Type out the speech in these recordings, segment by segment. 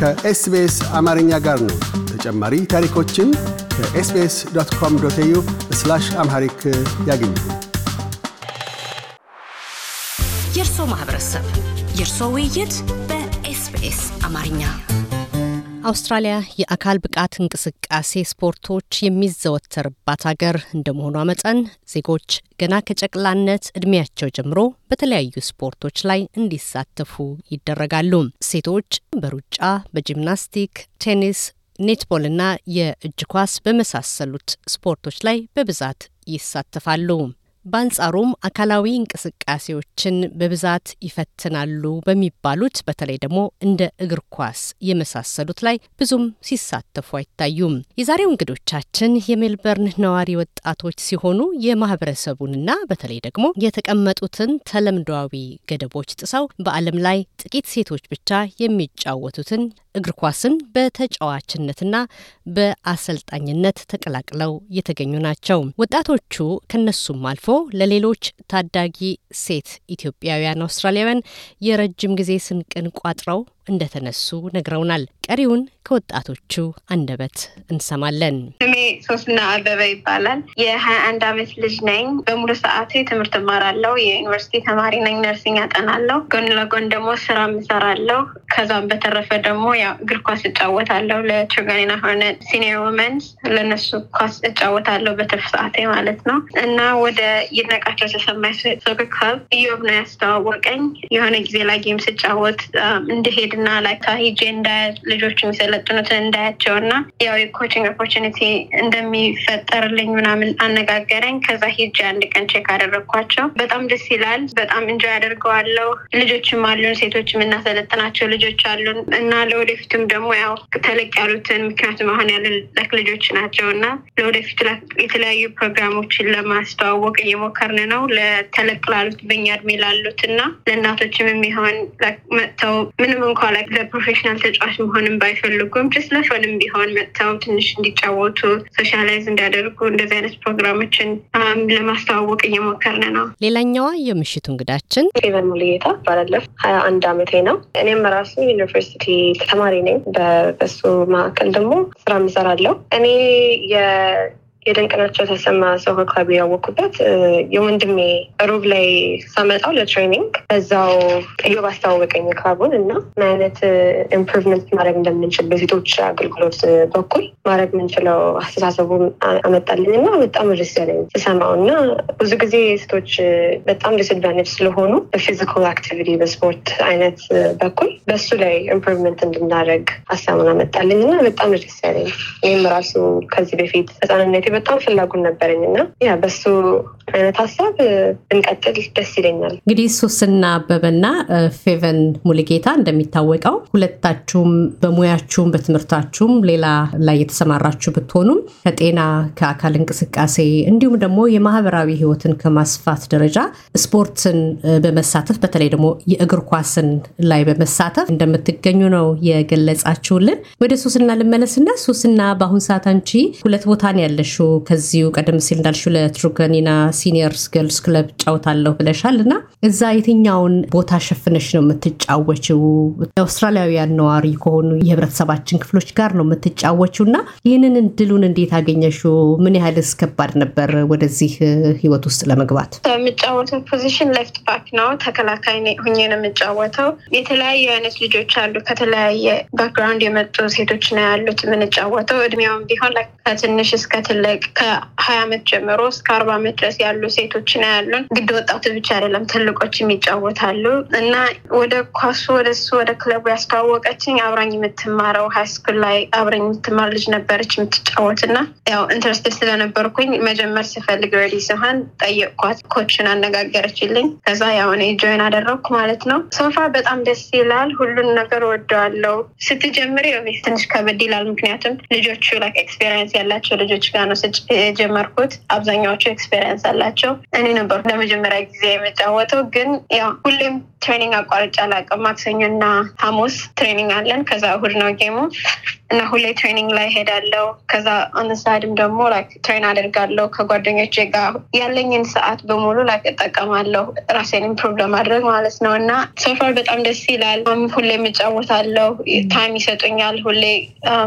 ከ SBS አማርኛ ጋር ነው። ተጨማሪ ታሪኮችን ከ SBS dot com dot au Amharic ያገኙ። የእርሶ ማህበረሰብ የእርሶ ውይይት በ SBS አማርኛ አውስትራሊያ የአካል ብቃት እንቅስቃሴ ስፖርቶች የሚዘወተርባት ሀገር እንደመሆኗ መጠን ዜጎች ገና ከጨቅላነት እድሜያቸው ጀምሮ በተለያዩ ስፖርቶች ላይ እንዲሳተፉ ይደረጋሉ። ሴቶች በሩጫ፣ በጂምናስቲክ፣ ቴኒስ፣ ኔትቦልና የእጅ ኳስ በመሳሰሉት ስፖርቶች ላይ በብዛት ይሳተፋሉ። በአንጻሩም አካላዊ እንቅስቃሴዎችን በብዛት ይፈትናሉ በሚባሉት በተለይ ደግሞ እንደ እግር ኳስ የመሳሰሉት ላይ ብዙም ሲሳተፉ አይታዩም። የዛሬው እንግዶቻችን የሜልበርን ነዋሪ ወጣቶች ሲሆኑ የማህበረሰቡንና በተለይ ደግሞ የተቀመጡትን ተለምዷዊ ገደቦች ጥሰው በዓለም ላይ ጥቂት ሴቶች ብቻ የሚጫወቱትን እግር ኳስን በተጫዋችነትና በአሰልጣኝነት ተቀላቅለው የተገኙ ናቸው። ወጣቶቹ ከነሱም አልፎ ለሌሎች ታዳጊ ሴት ኢትዮጵያውያን አውስትራሊያውያን የረጅም ጊዜ ስንቅን ቋጥረው እንደተነሱ ነግረውናል። ቀሪውን ከወጣቶቹ አንደበት እንሰማለን። ስሜ ሶስና አበበ ይባላል። የሀያ አንድ አመት ልጅ ነኝ። በሙሉ ሰዓቴ ትምህርት እማራለሁ። የዩኒቨርሲቲ ተማሪ ነኝ። ነርሲንግ አጠናለሁ። ጎን ለጎን ደግሞ ስራ እሰራለሁ። ከዛም በተረፈ ደግሞ እግር ኳስ እጫወታለሁ። ለችርጋኒና ሆነ ሲኒየር ወመንስ ለነሱ ኳስ እጫወታለሁ በትርፍ ሰዓቴ ማለት ነው። እና ወደ ይድነቃቸው ተሰማኝ ሶከር ክለብ እዮብ ነው ያስተዋወቀኝ። የሆነ ጊዜ ላይ ጌም ስጫወት እንድሄድ እና ላይ ሂጄ እንዳያ ልጆች የሚሰለጥኑትን እንዳያቸው እና ያው የኮችንግ ኦፖርቹኒቲ እንደሚፈጠርልኝ ምናምን አነጋገረኝ። ከዛ ሂጄ አንድ ቀን ቼክ አደረግኳቸው። በጣም ደስ ይላል። በጣም እንጆ ያደርገዋለሁ። ልጆችም አሉን፣ ሴቶች የምናሰለጥናቸው ልጆች አሉን እና ለወደፊቱም ደግሞ ያው ተለቅ ያሉትን ምክንያቱም አሁን ያለ ልጆች ናቸው እና ለወደፊቱ የተለያዩ ፕሮግራሞችን ለማስተዋወቅ እየሞከርን ነው። ለተለቅ ላሉት በኛ እድሜ ላሉት እና ለእናቶችም የሚሆን መጥተው ምንም እንኳ ለ professional ተጫዋች መሆንም ባይፈልጉም ስ ለ fun ም ቢሆን መጥተው ትንሽ እንዲጫወቱ socialise እንዲያደርጉ እንደዚህ አይነት ፕሮግራሞችን ለማስተዋወቅ እየሞከርን ነው። ሌላኛዋ የምሽቱ እንግዳችን ፌቨን ሙሉጌታ እባላለሁ። ሀያ አንድ አመቴ ነው። እኔም ራሱ ዩኒቨርሲቲ ተማሪ ነኝ። በሱ መካከል ደግሞ ስራ ምሰራለሁ። እኔ የድንቅናቸው ተሰማ ሰው ክለብ ያወቅኩበት። የወንድሜ ሩብ ላይ ሳመጣው ለትሬኒንግ በዛው እዮ ባስተዋወቀኝ ክለቡን እና ምን አይነት ኢምፕሩቭመንት ማድረግ እንደምንችል በሴቶች አገልግሎት በኩል ማድረግ የምንችለው አስተሳሰቡ አመጣልኝ እና በጣም ደስ ያለኝ ስሰማው እና ብዙ ጊዜ ሴቶች በጣም disadvantage ስለሆኑ በ physical activity በስፖርት አይነት በኩል በሱ ላይ improvement እንድናደረግ ሀሳቡን አመጣልኝ እና በጣም ደስ ያለኝ ይህም ራሱ ከዚህ በፊት ህጻንነቴ በጣም ፍላጎት ነበረኝ እና ያ በሱ አይነት ሀሳብ እንቀጥል ደስ ይለኛል። እንግዲህ ሶስና አበበና ፌቨን ሙልጌታ እንደሚታወቀው ሁለታችሁም በሙያችሁም በትምህርታችሁም ሌላ ላይ የተሰማራችሁ ብትሆኑም ከጤና ከአካል እንቅስቃሴ እንዲሁም ደግሞ የማህበራዊ ህይወትን ከማስፋት ደረጃ ስፖርትን በመሳተፍ በተለይ ደግሞ የእግር ኳስን ላይ በመሳተፍ እንደምትገኙ ነው የገለጻችሁልን። ወደ ሶስና ልመለስና ሶስና በአሁን ሰዓት አንቺ ሁለት ቦታ ነው ያለሽው ከዚሁ ቀደም ሲል እንዳልሽው ለትሩገኒና ሲኒየርስ ገርልስ ክለብ እጫወታለሁ ብለሻል እና እዛ የትኛውን ቦታ ሸፍነሽ ነው የምትጫወችው? አውስትራሊያውያን ነዋሪ ከሆኑ የህብረተሰባችን ክፍሎች ጋር ነው የምትጫወችው እና ይህንን እድሉን እንዴት አገኘሽው? ምን ያህልስ ከባድ ነበር ወደዚህ ህይወት ውስጥ ለመግባት? የምጫወተው position left back ነው። ተከላካይ ሁኜ ነው የምጫወተው። የተለያዩ አይነት ልጆች አሉ። ከተለያየ background የመጡ ሴቶች ነው ያሉት የምንጫወተው። እድሜውን ቢሆን ከትንሽ እስከ ትልቅ ከሀያ ዓመት ጀምሮ እስከ አርባ ዓመት ድረስ ያሉ ሴቶች ነው ያሉን። ግድ ወጣቱ ብቻ አይደለም ትልቆችም ይጫወታሉ እና ወደ ኳሱ ወደ እሱ ወደ ክለቡ ያስተዋወቀችኝ አብራኝ የምትማረው high school ላይ አብረኝ የምትማር ልጅ ነበረች የምትጫወት እና ያው interest ስለነበርኩኝ መጀመር ስፈልግ ready ሲሆን ጠየቅኳት። coach ን አነጋገረችልኝ። ከዛ ያው እኔ join አደረግኩ ማለት ነው። so far በጣም ደስ ይላል። ሁሉን ነገር ወድጄዋለው። ስትጀምር ትንሽ ከበድ ይላል። ምክንያቱም ልጆቹ like experience ያላቸው ልጆች ጋር ነው የጀመርኩት። አብዛኛዎቹ experience አላቸው። እኔ ነበርኩ ለመጀመሪያ ጊዜ የምጫወተው። ግን ያው ሁሌም training አቋርጬ አላውቅም። ማክሰኞ እና ሐሙስ training አለን። ከዛ እሁድ ነው game ኡ እና ሁሌ training ላይ ሄዳለው። ከዛ on the side ም ደግሞ train አደርጋለሁ ከጓደኞቼ ጋር ያለኝን ሰዓት በሙሉ like እጠቀማለሁ ራሴን improve ለማድረግ ማለት ነው። እና so far በጣም ደስ ይላል። ሁሌ የምጫወታለው time ይሰጡኛል። ሁሌ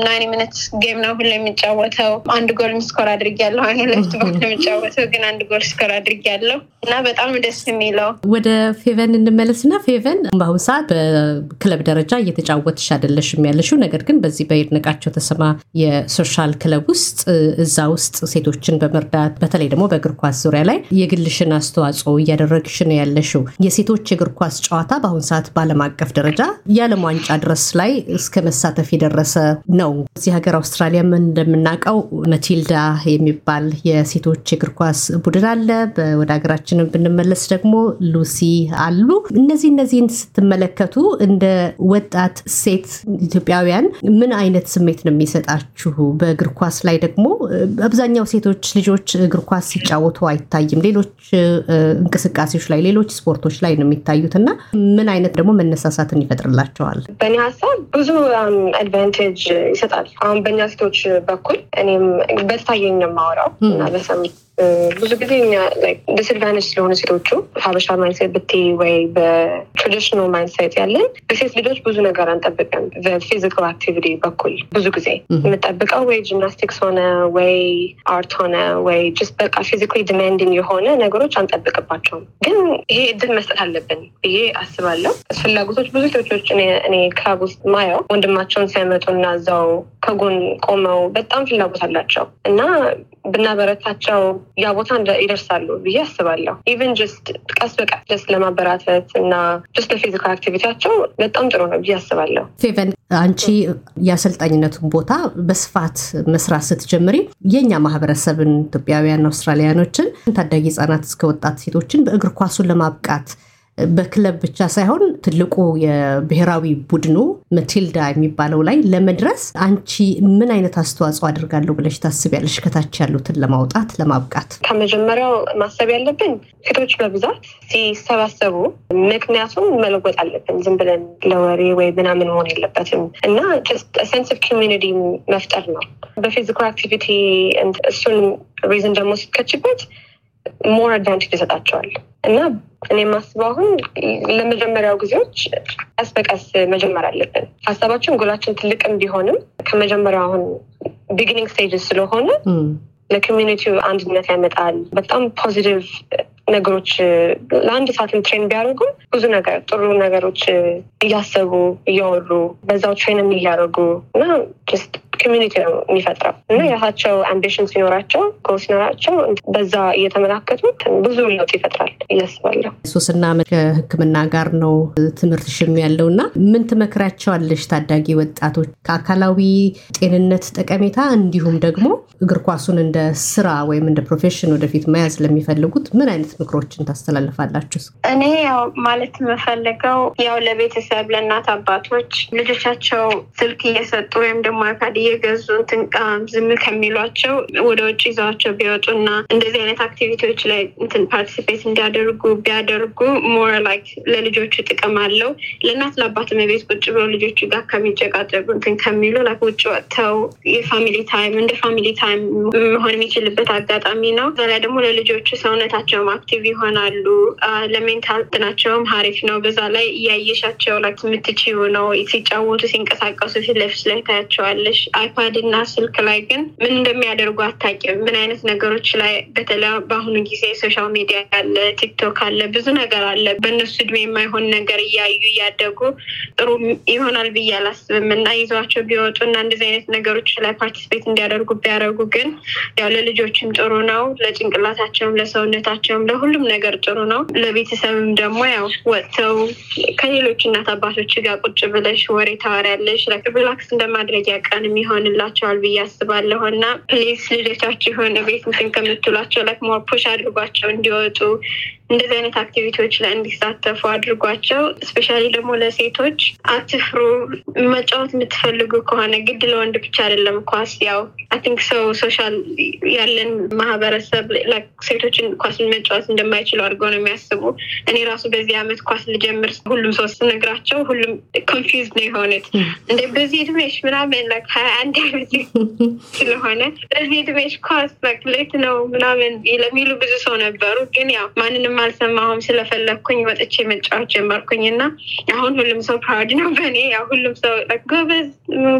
ninety minutes game ነው ሁሌ የምጫወተው። አንድ ጎል score አድርጊያለሁ። አሁን ሁለት ጎል የምጫወተው ግን አንድ ጎል score አድርጊያለሁ እና በጣም ደስ የሚለው ወደ ፌቨን እንመለስና ፌቨን በአሁኑ ሰዓት በክለብ ደረጃ እየተጫወትሽ አይደለሽም ያለሽው፣ ነገር ግን በዚህ በይድነቃቸው ተሰማ የ social club ውስጥ እዛ ውስጥ ሴቶችን በመርዳት በተለይ ደግሞ በእግር ኳስ ዙሪያ ላይ የግልሽን አስተዋጽኦ እያደረግሽ ነው ያለሽው። የሴቶች የእግር ኳስ ጨዋታ በአሁኑ ሰዓት በዓለም አቀፍ ደረጃ የዓለም ዋንጫ ድረስ ላይ እስከ መሳተፍ የደረሰ ነው። እዚህ ሀገር አውስትራሊያም እንደምናውቀው መቲልዳ የሚባል የሴቶች የእግር ኳስ ቡድን አለ። ወደ ሀገራችንን ብንመለስ ደግሞ ሉሲ አሉ። እነዚህ እነዚህን ስትመለከቱ እንደ ወጣት ሴት ኢትዮጵያውያን ምን አይነት ስሜት ነው የሚሰጣችሁ? በእግር ኳስ ላይ ደግሞ አብዛኛው ሴቶች ልጆች እግር ኳስ ሲጫወቱ አይታይም። ሌሎች እንቅስቃሴዎች ላይ፣ ሌሎች ስፖርቶች ላይ ነው የሚታዩት እና ምን አይነት ደግሞ መነሳሳትን ይፈጥርላቸዋል? በእኔ ሀሳብ ብዙ advantage ይሰጣል። አሁን በእኛ ሴቶች በኩል እኔም በታየኝ ነው የማወራው እና በሰም ብዙ ጊዜ disadvantage ስለሆኑ ሴቶቹ ሀበሻ mindset ብቴ ወይ በ traditional mindset ያለን በሴት ልጆች ብዙ ነገር አንጠብቅም። በ physical activity በኩል ብዙ ጊዜ የምጠብቀው ወይ gymnastics ሆነ ወይ art ሆነ ወይ just በቃ physically demanding የሆነ ነገሮች አንጠብቅባቸውም። ግን ይሄ እድል መስጠት አለብን ብዬ አስባለሁ። ፍላጎቶች ብዙ ሴቶች እኔ ክለብ ውስጥ ማየው ወንድማቸውን ሲያመጡ እና እዛው ከጎን ቆመው በጣም ፍላጎት አላቸው እና ብናበረታቸው ያ ቦታ ይደርሳሉ ብዬ አስባለሁ። even just ቀስ በቀስ just ለማበራተት እና just ለ physical activity ያቸው በጣም ጥሩ ነው ብዬ አስባለሁ። ፌቨን አንቺ የአሰልጣኝነቱን ቦታ በስፋት መስራት ስትጀምሪ የእኛ ማህበረሰብን ኢትዮጵያውያን፣ አውስትራሊያኖችን ታዳጊ ህጻናት እስከ ወጣት ሴቶችን በእግር ኳሱን ለማብቃት በክለብ ብቻ ሳይሆን ትልቁ የብሔራዊ ቡድኑ ማቲልዳ የሚባለው ላይ ለመድረስ አንቺ ምን አይነት አስተዋጽኦ አድርጋለሁ ብለሽ ታስቢያለሽ? ከታች ያሉትን ለማውጣት ለማብቃት። ከመጀመሪያው ማሰብ ያለብን ሴቶች በብዛት ሲሰባሰቡ ምክንያቱም መለወጥ አለብን። ዝም ብለን ለወሬ ወይ ምናምን መሆን የለበትም እና sense of community መፍጠር ነው። በ physical activity እሱን reason ደግሞ ስትከችበት more advantage ይሰጣቸዋል እና እኔ የማስበው አሁን ለመጀመሪያው ጊዜዎች ቀስ በቀስ መጀመር አለብን። ሀሳባችን ጎላችን ትልቅም ቢሆንም ከመጀመሪያው አሁን beginning stages ስለሆነ ለ community ው አንድነት ያመጣል። በጣም positive ነገሮች ለአንድ ሰዓትን train ቢያደርጉ ብዙ ነገር ጥሩ ነገሮች እያሰቡ እያወሩ በዛው train ም እያደረጉ እና community ነው የሚፈጥረው እና የራሳቸው ambition ሲኖራቸው ጎል ሲኖራቸው በዛ እየተመላከቱ ብዙ ለውጥ ይፈጥራል ብዬ አስባለሁ። ሶስና ከሕክምና ጋር ነው ትምህርትሽም ያለው እና ምን ትመክሪያቸዋለሽ ታዳጊ ወጣቶች ከአካላዊ ጤንነት ጠቀሜታ እንዲሁም ደግሞ እግር ኳሱን እንደ ስራ ወይም እንደ profession ወደፊት መያዝ ለሚፈልጉት ምን አይነት ምክሮችን ታስተላልፋላችሁ? እኔ ያው ማለት የምፈልገው ያው ለቤተሰብ ለእናት አባቶች ልጆቻቸው ስልክ እየሰጡ ወይም ደግሞ iPad እየገዙ ዝም ከሚሏቸው ወደ ውጭ ይዘዋቸው ቢወጡ እና እንደዚህ አይነት activity ዎች ላይ እንትን participate እንዲያደርጉ ቢያደርጉ more like ለልጆቹ ጥቅም አለው። ለእናት ለአባት ቤት ቁጭ ብሎ ልጆቹ ጋር ከሚጨቃጨቁ እንትን ከሚሉ like ውጭ ወጥተው የ family time እንደ family time መሆን የሚችልበት አጋጣሚ ነው። እዛ ላይ ደግሞ ለልጆቹ ሰውነታቸውም active ይሆናሉ። ለ mental እንትናቸውም ሀሪፍ ነው። በዛ ላይ እያየሻቸው like የምትችይው ነው። ሲጫወቱ ሲንቀሳቀሱ ፊት ለፊት ላይ ታያቸዋለሽ። iPad እና ስልክ ላይ ግን ምን እንደሚያደርጉ አታውቂም። ምን አይነት ነገሮች ላይ በተለይ በአሁኑ ጊዜ social media አለ፣ TikTok አለ፣ ብዙ ነገር አለ። በእነሱ እድሜ የማይሆን ነገር እያዩ እያደጉ ጥሩ ይሆናል ብዬ አላስብም እና ይዘዋቸው ቢወጡ እና እንደዚህ አይነት ነገሮች ላይ participate እንዲያደርጉ ቢያደርጉ ግን ያው ለልጆችም ጥሩ ነው፣ ለጭንቅላታቸውም፣ ለሰውነታቸውም፣ ለሁሉም ነገር ጥሩ ነው። ለቤተሰብም ደግሞ ያው ወጥተው ከሌሎች እናት አባቶች ጋር ቁጭ ብለሽ ወሬ ታወሪያለሽ። relax እንደማድረጊያ ቀንም ይሆንላቸዋል ብዬ አስባለሁ። እና please ልጆቻችሁን ቤት እንትን ከምትሏቸው like more push አድርጓቸው እንዲወጡ እንደዚህ አይነት activity ዎች ላይ እንዲሳተፉ አድርጓቸው። especially ደግሞ ለሴቶች አትፍሩ። መጫወት የምትፈልጉ ከሆነ ግድ ለወንድ ብቻ አይደለም ኳስ። ያው I think ሰው social ያለን ማህበረሰብ ሴቶችን ኳስ መጫወት እንደማይችሉ አድርገው ነው የሚያስቡ። እኔ ራሱ በዚህ አመት ኳስ ልጀምር ሁሉም ሰው ስነግራቸው ሁሉም confuse ነው የሆኑት። እንደ በዚህ እድሜሽ ምናምን ሀያ አንድ አመት ስለሆነ በዚህ እድሜሽ ኳስ late ነው ምናምን ለሚሉ ብዙ ሰው ነበሩ። ግን ያው ማንንም አልሰማሁም። ስለፈለግኩኝ ወጥቼ መጫወት ጀመርኩኝ እና አሁን ሁሉም ሰው proud ነው በእኔ። ያው ሁሉም ሰው ጎበዝ፣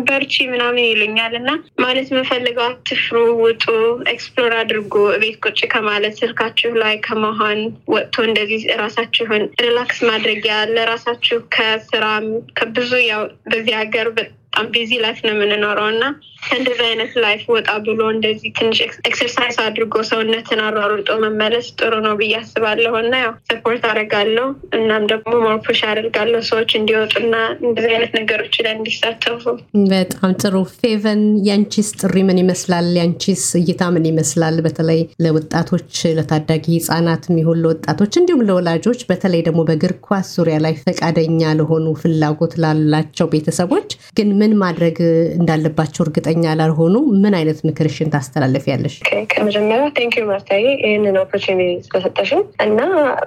በርቺ ምናምን ይሉኛል እና ማለት የምፈልገው አትፍሩ፣ ውጡ፣ explore አድርጉ። ቤት ቁጭ ከማለት ስልካችሁ ላይ ከመሆን ወጥቶ እንደዚህ ራሳችሁን relax ማድረጊያ ለራሳችሁ ከስራም ከብዙ ያው በዚህ ሀገር በጣም busy life ነው የምንኖረው እና ከእንደዚህ አይነት life ወጣ ብሎ እንደዚህ ትንሽ exercise አድርጎ ሰውነትን አሯሩጦ መመለስ ጥሩ ነው ብዬ አስባለሁ እና ያው support አደርጋለሁ። እናም ደግሞ more push አደርጋለሁ ሰዎች እንዲወጡና እንደዚህ አይነት ነገሮች ላይ እንዲሳተፉ። በጣም ጥሩ። ፌቨን፣ ያንቺስ ጥሪ ምን ይመስላል? ያንቺስ እይታ ምን ይመስላል? በተለይ ለወጣቶች ለታዳጊ ህጻናት የሚሆን ለወጣቶች እንዲሁም ለወላጆች በተለይ ደግሞ በእግር ኳስ ዙሪያ ላይ ፈቃደኛ ለሆኑ ፍላጎት ላላቸው ቤተሰቦች ግን ምን ማድረግ እንዳለባቸው እርግጠኛ ላልሆኑ ምን አይነት ምክርሽን ታስተላለፊያለሽ? ከመጀመሪያ thank you ማርታዬ ይህንን opportunity ስለሰጠሽን እና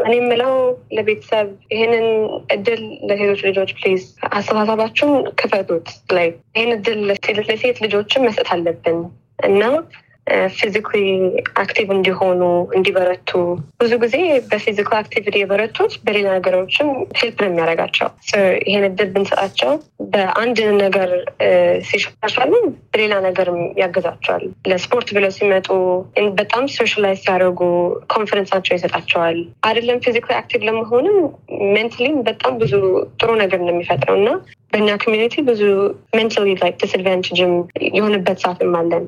እኔ የምለው ለቤተሰብ ይህንን እድል ለሴቶች ልጆች please አስተሳሰባችሁን ክፈቱት። ላይ ይህን እድል ለሴት ልጆችን መስጠት አለብን እና physically active እንዲሆኑ እንዲበረቱ። ብዙ ጊዜ በ physical activity የበረቱት በሌላ ነገሮችም help ነው የሚያደርጋቸው። ይሄን እድል ብንሰጣቸው በአንድ ነገር ሲሻሻሉ በሌላ ነገርም ያገዛቸዋል። ለስፖርት ብለው ሲመጡ በጣም socialize ሲያደርጉ confidence ኣቸው ይሰጣቸዋል። አይደለም physically active ለመሆንም mentally ም በጣም ብዙ ጥሩ ነገር ነው የሚፈጥረው እና በእኛ community ብዙ mentally like disadvantage ም የሆነበት ሰዓትም አለን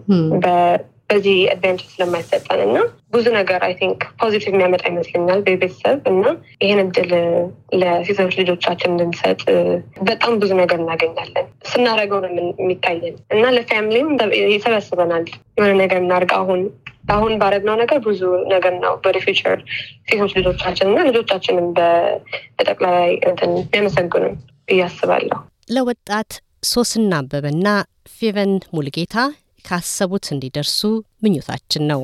በዚህ advantage ስለማይሰጠን እና ብዙ ነገር I think positive የሚያመጣ ይመስለኛል በቤተሰብ እና ይህን እድል ለሴቶች ልጆቻችን እንድንሰጥ በጣም ብዙ ነገር እናገኛለን። ስናደርገው ነው የሚታየን እና ለ family ም ይሰበስበናል። የሆነ ነገር እናድርግ አሁን አሁን ባደረግነው ነገር ብዙ ነገር ነው ወደ future ሴቶች ልጆቻችን እና ልጆቻችንም በጠቅላይ እንትን የሚያመሰግኑ ብዬ አስባለሁ። ለወጣት ሶስና አበበና ፌቨን ሙልጌታ ካሰቡት እንዲደርሱ ምኞታችን ነው።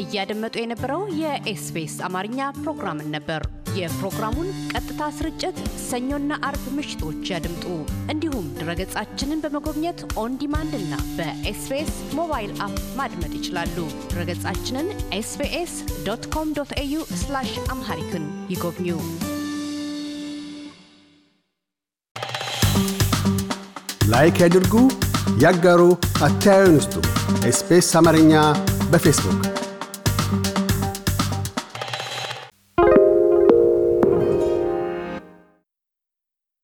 እያደመጡ የነበረው የ SBS አማርኛ ፕሮግራምን ነበር። የፕሮግራሙን ቀጥታ ስርጭት ሰኞና አርብ ምሽቶች ያድምጡ። እንዲሁም ድረገጻችንን በመጎብኘት on demand እና በ SBS mobile app ማድመጥ ይችላሉ። ድረገጻችንን SBS dot com dot au Amharic ን ይጎብኙ። ላይክ ያድርጉ፣ ያጋሩ፣ አስተያየቱን ይስጡ። ኤስቢኤስ አማርኛ በፌስቡክ